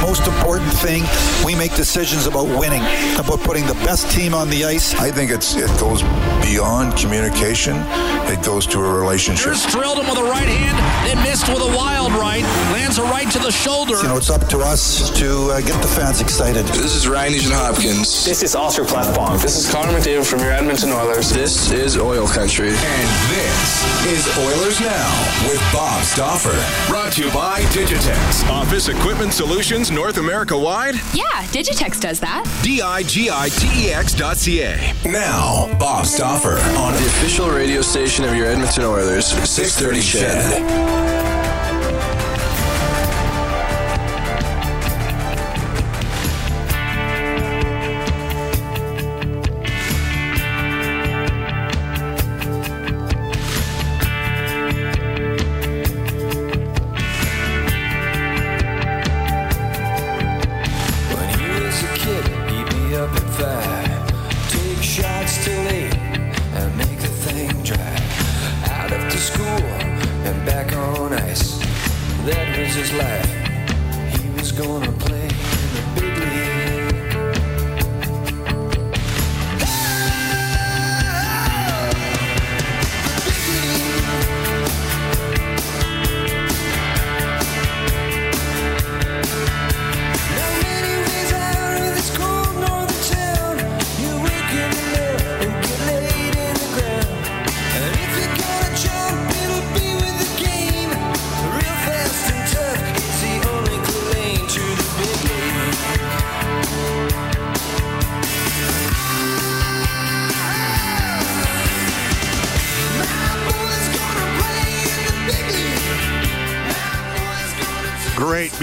The most important thing, we make decisions about winning, about putting the best team on the ice. I think it's it goes beyond communication. It goes to a relationship. Here's drilled him with a right hand, then missed with a wild right. Lands a right to the shoulder. You know, it's up to us to uh, get the fans excited. This is Ryan Nugent Hopkins. This is Oscar Klefbom. This is Connor McDavid from your Edmonton Oilers. This is Oil Country. And this is Oilers Now with Bob Stauffer. Brought to you by Digitex. Office Equipment Solutions North America wide? Yeah, Digitex does that. D-I-G-I-T-E-X dot C-A. Now, Bob Stauffer on the official radio station of your Edmonton Oilers, 630 CHED.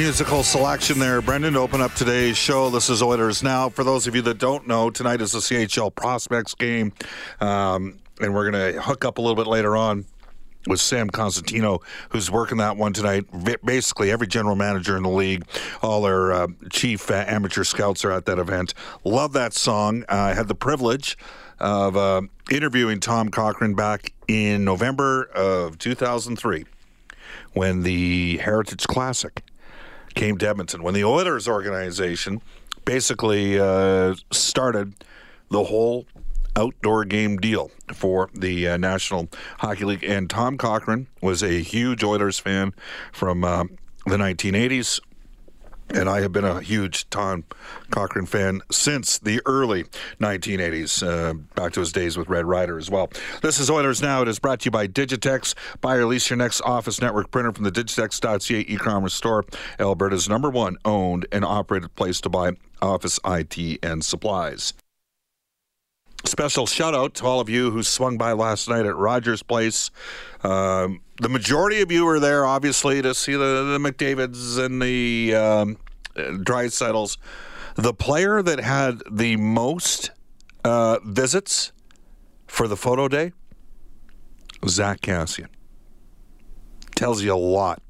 Musical selection there, Brendan, to open up today's show. This is Oilers Now. For those of you that don't know, tonight is the CHL Prospects game, um, and we're going to hook up a little bit later on with Sam Cosentino, who's working that one tonight. Basically, every general manager in the league, all their uh, chief uh, amateur scouts are at that event. Love that song. Uh, I had the privilege of uh, interviewing Tom Cochrane back in November of 2003 when the Heritage Classic came to Edmonton when the Oilers organization basically uh, started the whole outdoor game deal for the uh, National Hockey League. And Tom Cochrane was a huge Oilers fan from uh, the 1980s. And I have been a huge Tom Cochrane fan since the early 1980s, uh, back to his days with Red Rider as well. This is Oilers Now. It is brought to you by Digitex. Buy or lease your next office network printer from the Digitex.ca e-commerce store, Alberta's number one owned and operated place to buy office IT and supplies. Special shout out to all of you who swung by last night at Rogers Place. Um, the majority of you were there, obviously, to see the, the McDavids and the um, Draisaitls. The player that had the most uh, visits for the photo day, Zach Kassian. Tells you a lot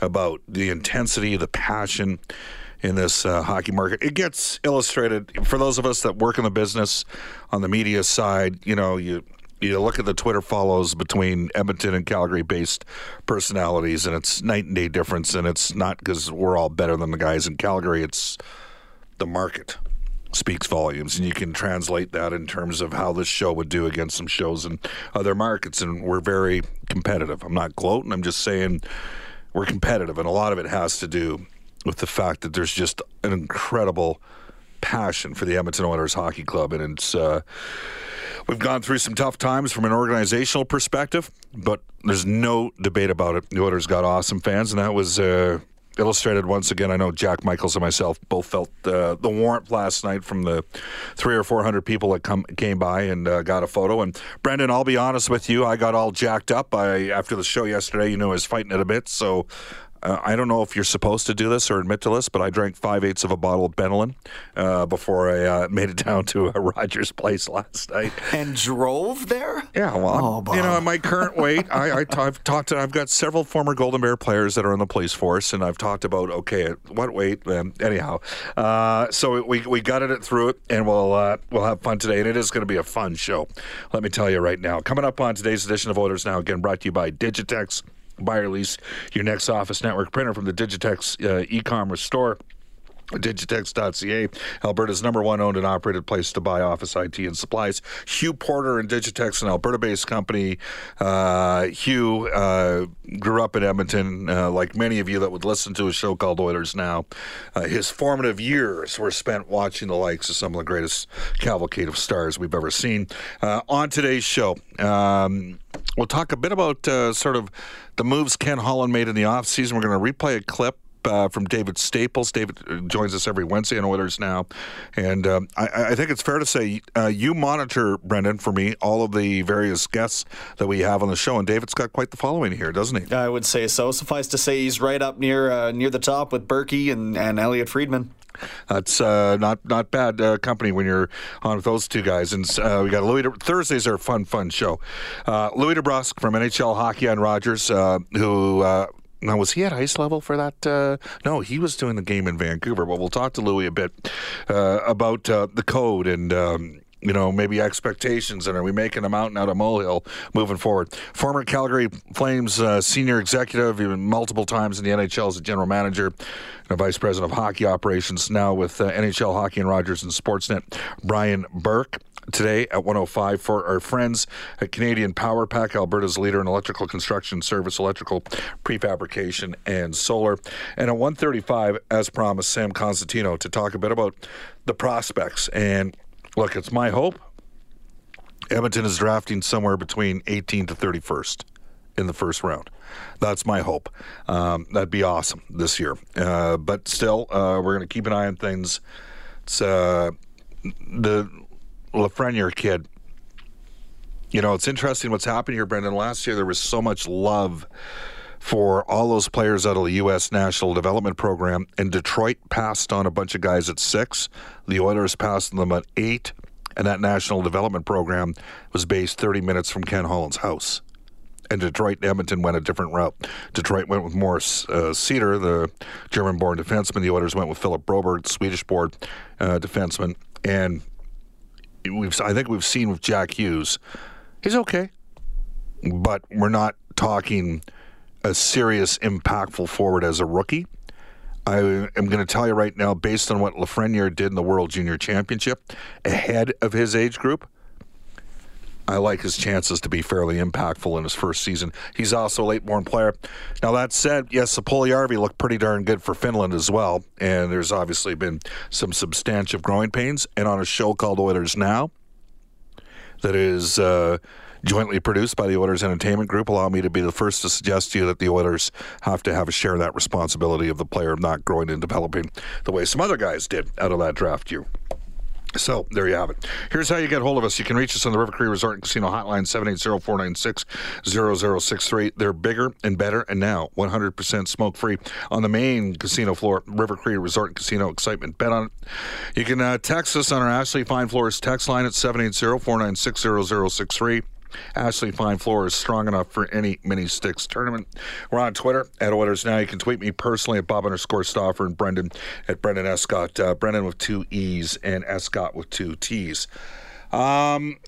about the intensity, the passion in this uh, hockey market. It gets illustrated for those of us that work in the business on the media side. You know, you you look at the Twitter follows between Edmonton and Calgary based personalities, and it's night and day difference. And it's not because we're all better than the guys in Calgary, it's the market speaks volumes and you can translate that in terms of how this show would do against some shows in other markets and we're very competitive i'm not gloating i'm just saying we're competitive and a lot of it has to do with the fact that there's just an incredible passion for the edmonton oilers hockey club and it's uh, we've gone through some tough times from an organizational perspective but there's no debate about it the oilers got awesome fans and that was uh, illustrated once again. I know Jack Michaels and myself both felt uh, the warmth last night from the three or four hundred people that come came by and uh, got a photo. And Brendan, I'll be honest with you, I got all jacked up. I after the show yesterday, you know, I was fighting it a bit, so uh, I don't know if you're supposed to do this or admit to this, but I drank five eighths of a bottle of Benylin uh, before I uh, made it down to a Rogers place last night. And drove there? Yeah, well, oh, you know, at my current weight, I, I've talked to, I've got several former Golden Bear players that are in the police force, and I've talked about okay, at what weight? Um, anyhow, uh, so we we gutted it through it, and we'll uh, we'll have fun today, and it is going to be a fun show. Let me tell you right now. Coming up on today's edition of Oilers Now, again brought to you by Digitex buy or lease your next office network printer from the Digitex uh, e-commerce store. Digitex.ca, Alberta's number one owned and operated place to buy office IT and supplies. Hugh Porter and Digitex, an Alberta based company. Uh, Hugh uh, grew up in Edmonton, uh, like many of you that would listen to a show called Oilers Now. Uh, his formative years were spent watching the likes of some of the greatest cavalcade of stars we've ever seen. Uh, on today's show, um, we'll talk a bit about uh, sort of the moves Ken Holland made in the offseason. We're going to replay a clip uh, from David Staples. David uh, joins us every Wednesday on Oilers Now, and um, I, I, think it's fair to say uh, you monitor Brendan for me all of the various guests that we have on the show, and David's got quite the following here, doesn't he? I would say so. Suffice to say, he's right up near uh, near the top with Burkie and and Elliotte Friedman. That's uh, not not bad uh, company when you're on with those two guys. And uh, we got Louis. De- Thursdays are a fun, fun show. Uh, Louis DeBrusk from NHL Hockey on Rogers, uh, who uh, now, was he at ice level for that? Uh, no, he was doing the game in Vancouver. But we'll talk to Louis a bit uh, about uh, the code and. Um, you know, maybe expectations, and are we making a mountain out of molehill moving forward? Former Calgary Flames uh, senior executive, multiple times in the NHL as a general manager and a vice president of hockey operations, now with uh, NHL Hockey and Rogers and Sportsnet, Brian Burke today at 105 for our friends at Canadian Power Pack, Alberta's leader in electrical construction service, electrical prefabrication, and solar. And at 135, as promised, Sam Cosentino to talk a bit about the prospects. And look, it's my hope Edmonton is drafting somewhere between 18 to 31st in the first round. That's my hope. Um, that'd be awesome this year. Uh, but still, uh, we're going to keep an eye on things. It's uh, the Lafreniere kid. You know, it's interesting what's happened here, Brendan. Last year there was so much love for all those players out of the U.S. National Development Program, and Detroit passed on a bunch of guys at six. The Oilers passed them at eight, and that National Development Program was based 30 minutes from Ken Holland's house. And Detroit and Edmonton went a different route. Detroit went with Moritz uh, Seider, the German-born defenseman. The Oilers went with Philip Broberg, Swedish-born uh, defenseman, and we've I think we've seen with Jack Hughes, he's okay, but we're not talking a serious, impactful forward as a rookie. I am going to tell you right now, based on what Lafreniere did in the World Junior Championship, ahead of his age group, I like his chances to be fairly impactful in his first season. He's also a late born player. Now, that said, yes, Puljujarvi looked pretty darn good for Finland as well. And there's obviously been some substantive growing pains. And on a show called Oilers Now, that is uh, jointly produced by the Oilers Entertainment Group, allow me to be the first to suggest to you that the Oilers have to have a share of that responsibility of the player not growing and developing the way some other guys did out of that draft year. So there you have it. Here's how you get hold of us. You can reach us on the River Cree Resort and Casino Hotline 780-496-0063. They're bigger and better and now 100% smoke free on the main casino floor. River Cree Resort and Casino Excitement. Bet on it. You can uh, text us on our Ashley Fine Floors text line at 780-496-0063. Ashley Fine Floor is strong enough for any mini sticks tournament. We're on Twitter at Oilers Now. You can tweet me personally at Bob underscore Stauffer and Brendan at Brendan Escott. Uh, Brendan with two E's and Escott with two T's. Um,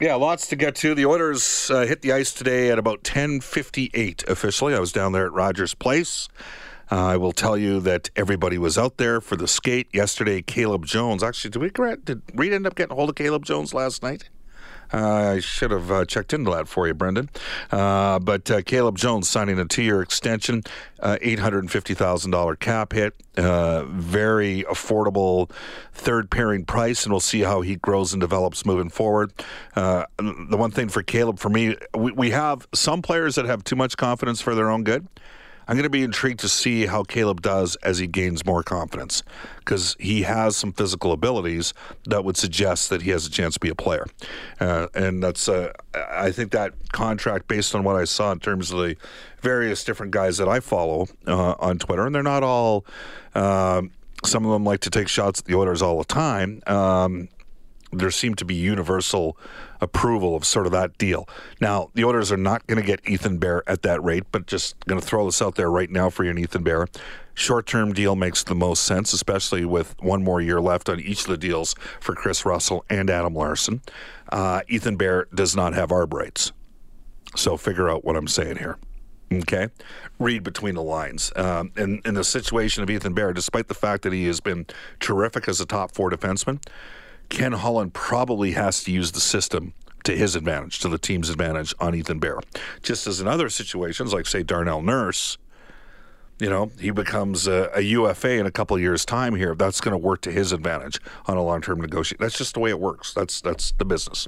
Yeah, lots to get to. The Oilers uh, hit the ice today at about 10:58 officially. I was down there at Rogers Place. Uh, I will tell you that everybody was out there for the skate yesterday. Caleb Jones, actually, did we did Reed end up getting hold of Caleb Jones last night? I should have uh, checked into that for you, Brendan. Uh, but uh, Caleb Jones signing a two-year extension, uh, $850,000 cap hit, very affordable third pairing price, and we'll see how he grows and develops moving forward. the one thing for Caleb, for me, we, we have some players that have too much confidence for their own good. I'm going to be intrigued to see how Caleb does as he gains more confidence because he has some physical abilities that would suggest that he has a chance to be a player. Uh, and that's, uh, I think that contract, based on what I saw in terms of the various different guys that I follow uh, on Twitter, and they're not all, um, some of them like to take shots at the Oilers all the time. Um, there seemed to be universal approval of sort of that deal. Now, the Oilers are not going to get Ethan Bear at that rate, but just going to throw this out there right now for you and Ethan Bear. Short term deal makes the most sense, especially with one more year left on each of the deals for Kris Russell and Adam Larsson. Uh, Ethan Bear does not have arb rights. So figure out what I'm saying here. Okay, read between the lines. Um, in in the situation of Ethan Bear, despite the fact that he has been terrific as a top four defenseman, Ken Holland probably has to use the system to his advantage, to the team's advantage on Ethan Bear. Just as in other situations, like say Darnell Nurse, you know, he becomes a, a UFA in a couple years' time here. That's going to work to his advantage on a long-term negotiation. That's just the way it works. That's that's the business.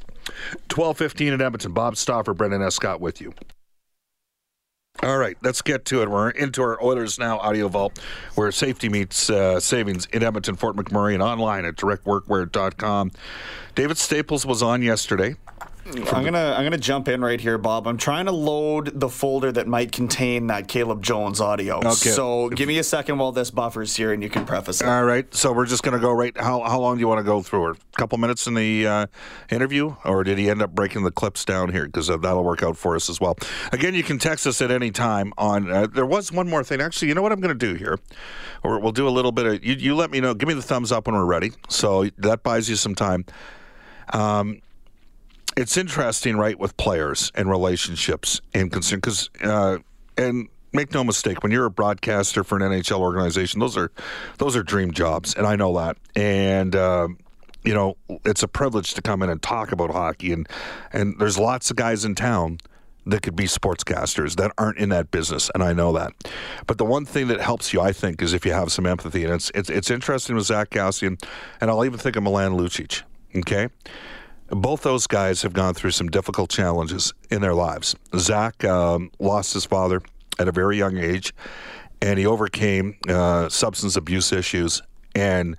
Twelve fifteen at Edmonton. Bob Stauffer, Brendan Escott with you. All right, let's get to it. We're into our Oilers Now audio vault, where safety meets uh, savings in Edmonton, Fort McMurray, and online at directworkwear.com. David Staples was on yesterday. I'm gonna I'm gonna jump in right here, Bob. I'm trying to load the folder that might contain that Caleb Jones audio. Okay. So give me a second while this buffers here, and you can preface it. All right. So we're just gonna go right. How how long do you want to go through it? A couple minutes in the uh, interview, or did he end up breaking the clips down here? Because uh, that'll work out for us as well. Again, you can text us at any time. On uh, there was one more thing. Actually, you know what I'm gonna do here, or we'll do a little bit of. You, you let me know. Give me the thumbs up when we're ready. So that buys you some time. Um, it's interesting, right, with players and relationships and concern because uh, and make no mistake, when you're a broadcaster for an NHL organization, those are those are dream jobs, and I know that. And uh, you know, it's a privilege to come in and talk about hockey, and and there's lots of guys in town that could be sportscasters that aren't in that business, and I know that. But the one thing that helps you, I think, is if you have some empathy, and it's it's, it's interesting with Zach Kassian, and I'll even think of Milan Lucic. Okay both those guys have gone through some difficult challenges in their lives. Zach um, lost his father at a very young age, and he overcame uh, substance abuse issues, and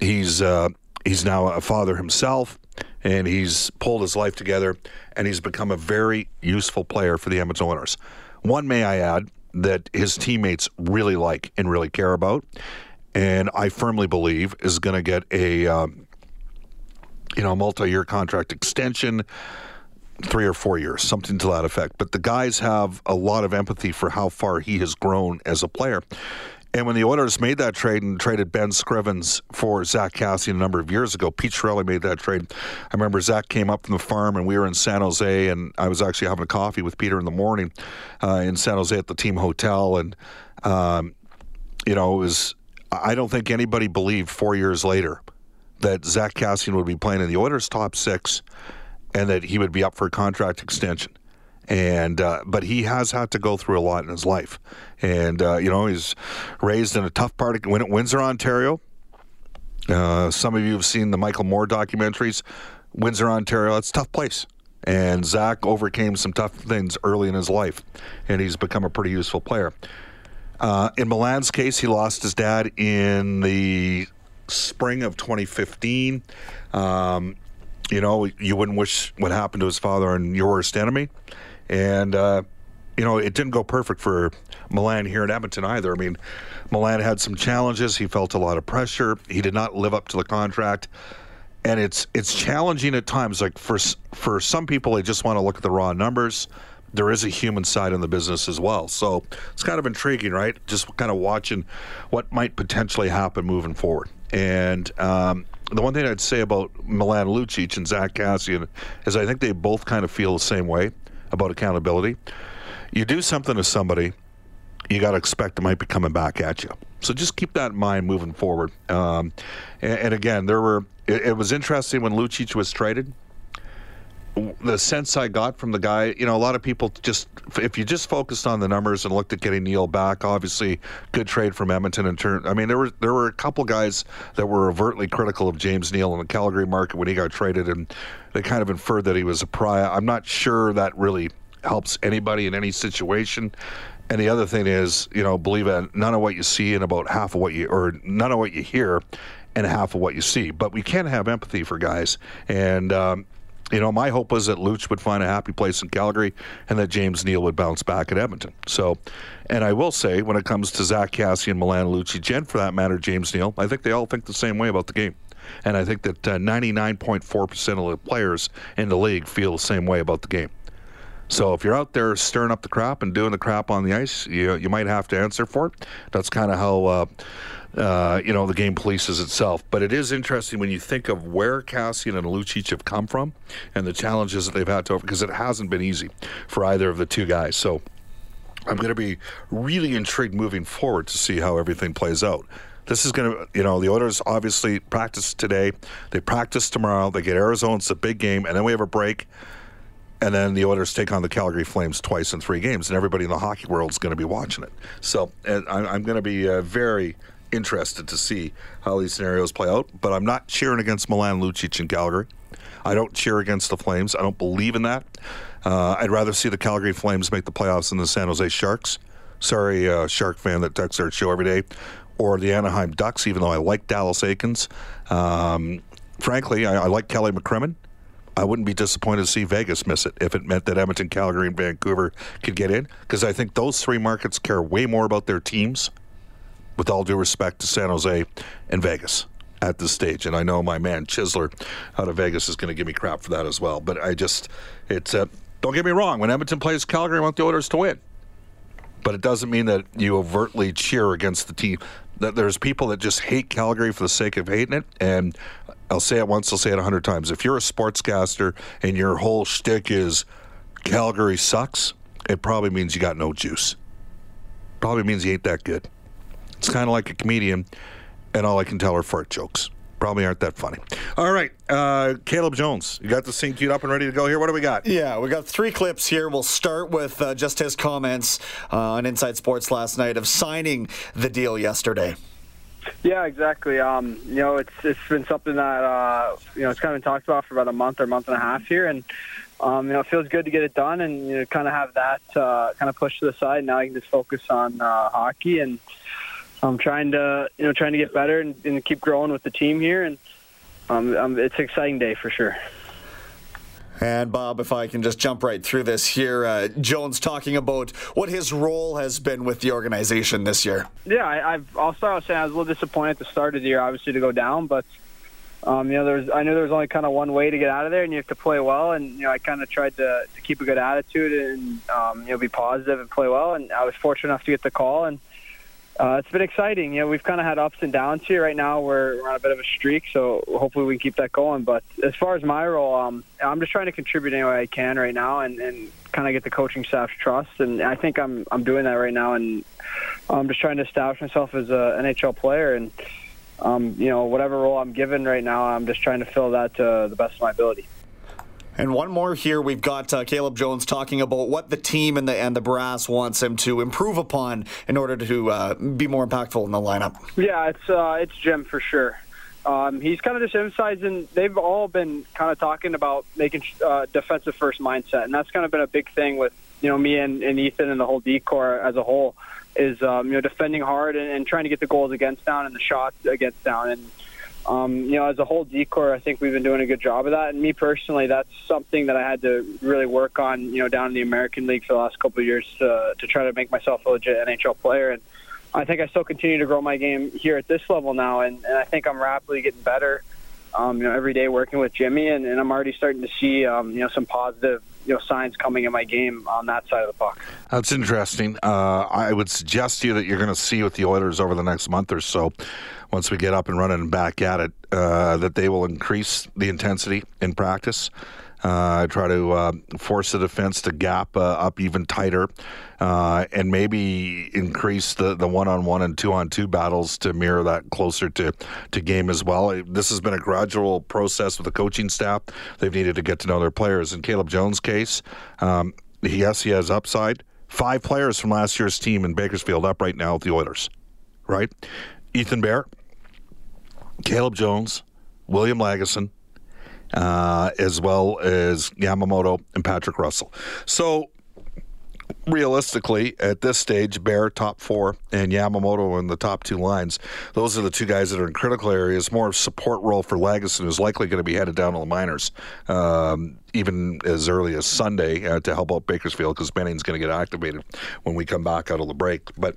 he's uh, he's now a father himself, and he's pulled his life together, and he's become a very useful player for the Edmonton Oilers. One, may I add, that his teammates really like and really care about, and I firmly believe is going to get a um, you know, multi-year contract extension, three or four years, something to that effect. But the guys have a lot of empathy for how far he has grown as a player. And when the Oilers made that trade and traded Ben Scrivens for Zach Kassian a number of years ago, Pete Chiarelli made that trade. I remember Zach came up from the farm and we were in San Jose, and I was actually having a coffee with Peter in the morning uh, in San Jose at the team hotel. And, um, you know, it was, I don't think anybody believed four years later that Zach Kassian would be playing in the Oilers' top six, and that he would be up for a contract extension. And uh, but he has had to go through a lot in his life, and uh, you know he's raised in a tough part of Windsor, Ontario. Uh, some of you have seen the Michael Moore documentaries. Windsor, Ontario, it's a tough place. And Zach overcame some tough things early in his life, and he's become a pretty useful player. Uh, in Milan's case, he lost his dad in the spring of 2015. Um, you know, you wouldn't wish what happened to his father on your worst enemy. And, uh, you know, it didn't go perfect for Milan here in Edmonton either. I mean, Milan had some challenges. He felt a lot of pressure. He did not live up to the contract. And it's it's challenging at times. Like for for some people, they just want to look at the raw numbers. There is a human side in the business as well. So it's kind of intriguing, right? Just kind of watching what might potentially happen moving forward. And um, the one thing I'd say about Milan Lucic and Zach Kassian is I think they both kind of feel the same way about accountability. You do something to somebody, you got to expect it might be coming back at you. So just keep that in mind moving forward. Um, and, and, again, there were. It, it was interesting when Lucic was traded the sense I got from the guy, you know, a lot of people just, if you just focused on the numbers and looked at getting Neal back, obviously good trade from Edmonton in turn. I mean, there were there were a couple guys that were overtly critical of James Neal in the Calgary market when he got traded, and they kind of inferred that he was a pariah. I'm not sure that really helps anybody in any situation. And the other thing is, you know, believe it, none of what you see and about half of what you, or none of what you hear and half of what you see. But we can have empathy for guys. And, um, you know, my hope was that Luch would find a happy place in Calgary and that James Neal would bounce back at Edmonton. So, and I will say, when it comes to Zach Kassian, Milan Lucic, Jen, for that matter, James Neal, I think they all think the same way about the game. And I think that 99.4% uh, of the players in the league feel the same way about the game. So if you're out there stirring up the crap and doing the crap on the ice, you you might have to answer for it. That's kind of how uh, uh, you know, the game polices itself. But it is interesting when you think of where Kassian and Lucic have come from and the challenges that they've had to over, because it hasn't been easy for either of the two guys. So I'm going to be really intrigued moving forward to see how everything plays out. This is going to, you know, the Oilers obviously practice today. They practice tomorrow. They get Arizona. It's a big game. And then we have a break. And then the Oilers take on the Calgary Flames twice in three games. And everybody in the hockey world is going to be watching it. So I'm going to be uh, very interested to see how these scenarios play out. But I'm not cheering against Milan Lucic in Calgary. I don't cheer against the Flames. I don't believe in that. Uh, I'd rather see the Calgary Flames make the playoffs than the San Jose Sharks. Sorry, uh, Shark fan that texts our show every day. Or the Anaheim Ducks, even though I like Dallas Eakins, Um, frankly, I, I like Kelly McCrimmon. I wouldn't be disappointed to see Vegas miss it if it meant that Edmonton, Calgary, and Vancouver could get in, because I think those three markets care way more about their teams with all due respect to San Jose and Vegas at this stage. And I know my man Chisler out of Vegas is going to give me crap for that as well. But I just, it's, uh, don't get me wrong, when Edmonton plays Calgary, I want the Oilers to win. But it doesn't mean that you overtly cheer against the team. That there's people that just hate Calgary for the sake of hating it. And I'll say it once, I'll say it a hundred times. If you're a sportscaster and your whole shtick is Calgary sucks, it probably means you got no juice. Probably means you ain't that good. It's kind of like a comedian, and all I can tell are fart jokes. Probably aren't that funny. All right, uh, Caleb Jones, you got the scene queued up and ready to go here. What do we got? Yeah, we got three clips here. We'll start with uh, just his comments uh, on Inside Sports last night of signing the deal yesterday. Yeah, exactly. Um, you know, it's it's been something that uh, you know it's kind of been talked about for about a month or month and a half here, and um, you know, it feels good to get it done and you know, kind of have that uh, kind of pushed to the side. Now I can just focus on uh, hockey and I'm trying to you know trying to get better and, and keep growing with the team here, and um, um, it's an exciting day for sure. And Bob, if I can just jump right through this here, uh, Jones talking about what his role has been with the organization this year. Yeah, I, have I'll start out saying I was a little disappointed at the start of the year, obviously to go down, but um, you know, there's I knew there was only kind of one way to get out of there, and you have to play well. And you know, I kind of tried to, to keep a good attitude and um, you know be positive and play well. And I was fortunate enough to get the call and uh, it's been exciting. You know, we've kind of had ups and downs here. Right now, we're, we're on a bit of a streak, so hopefully we can keep that going. But as far as my role, um, I'm just trying to contribute any way I can right now, and, and kind of get the coaching staff's trust. And I think I'm I'm doing that right now, and I'm just trying to establish myself as a NHL player. And um, you know, whatever role I'm given right now, I'm just trying to fill that to the best of my ability. And one more here, we've got uh, Caleb Jones talking about what the team and the and the brass wants him to improve upon in order to uh, be more impactful in the lineup. Yeah, it's uh, it's Jim for sure. Um, he's kind of just emphasizing. They've all been kind of talking about making uh, defensive first mindset, and that's kind of been a big thing with you know me and, and Ethan and the whole D corps as a whole is um, you know defending hard and, and trying to get the goals against down and the shots against down and um, you know, as a whole D corps, I think we've been doing a good job of that. And me personally, that's something that I had to really work on, you know, down in the American League for the last couple of years to, to try to make myself a legit NHL player. And I think I still continue to grow my game here at this level now, and, and I think I'm rapidly getting better. Um, you know, every day working with Jimmy, and, and I'm already starting to see, um, you know, some positive you know signs coming in my game on that side of the puck. That's interesting. Uh, I would suggest to you that you're going to see with the Oilers over the next month or so, once we get up and running and back at it, uh, that they will increase the intensity in practice. Uh, try to uh, force the defense to gap uh, up even tighter, uh, and maybe increase the, the one-on-one and two-on-two battles to mirror that closer to, to game as well. This has been a gradual process with the coaching staff. They've needed to get to know their players. In Caleb Jones' case, um, yes, he has upside. Five players from last year's team in Bakersfield up right now with the Oilers, right? Ethan Bear, Caleb Jones, William Lagesson, uh, as well as Yamamoto and Patrick Russell. So, realistically, at this stage, Bear top four and Yamamoto in the top two lines. Those are the two guys that are in critical areas. More of support role for Lagesson, who's likely going to be headed down to the minors. Um, even as early as Sunday uh, to help out Bakersfield because Benning's going to get activated when we come back out of the break. But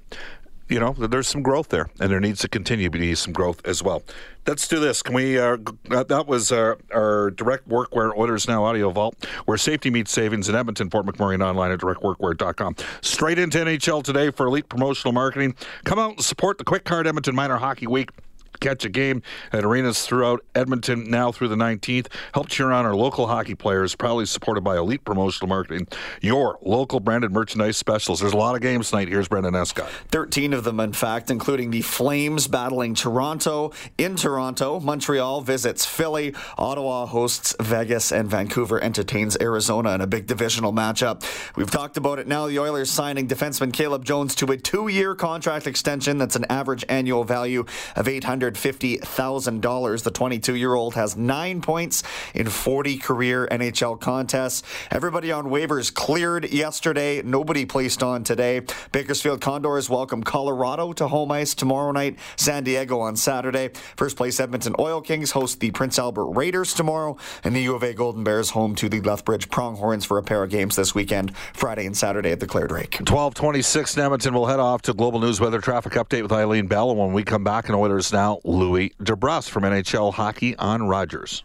you know, there's some growth there, and there needs to continue to be some growth as well. Let's do this. Can we? Uh, that was our, our direct workwear Oilers Now audio vault, where safety meets savings in Edmonton, Fort McMurray, and online at directworkwear.com. Straight into NHL today for elite promotional marketing. Come out and support the Quikcard Edmonton Minor Hockey Week catch a game at arenas throughout Edmonton now through the 19th. Help cheer on our local hockey players, proudly supported by Elite Promotional Marketing, your local branded merchandise specials. There's a lot of games tonight. Here's Brendan Escott. 13 of them, in fact, including the Flames battling Toronto in Toronto. Montreal visits Philly. Ottawa hosts Vegas, and Vancouver entertains Arizona in a big divisional matchup. We've talked about it now. The Oilers signing defenseman Caleb Jones to a two year contract extension that's an average annual value of 800 $150,000. The 22 year old has nine points in 40 career NHL contests. Everybody on waivers cleared yesterday. Nobody placed on today. Bakersfield Condors welcome Colorado to home ice tomorrow night. San Diego on Saturday. First place Edmonton Oil Kings host the Prince Albert Raiders tomorrow. And the U of A Golden Bears home to the Lethbridge Pronghorns for a pair of games this weekend, Friday and Saturday at the Clare Drake. 1226 Edmonton will head off to Global News Weather Traffic Update with Eileen Bell. When we come back in Oilers Now, Louis DeBrusk from NHL Hockey on Rogers.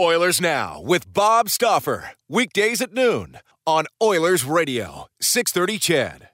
Oilers Now with Bob Stauffer. Weekdays at noon on Oilers Radio, 630 CHED.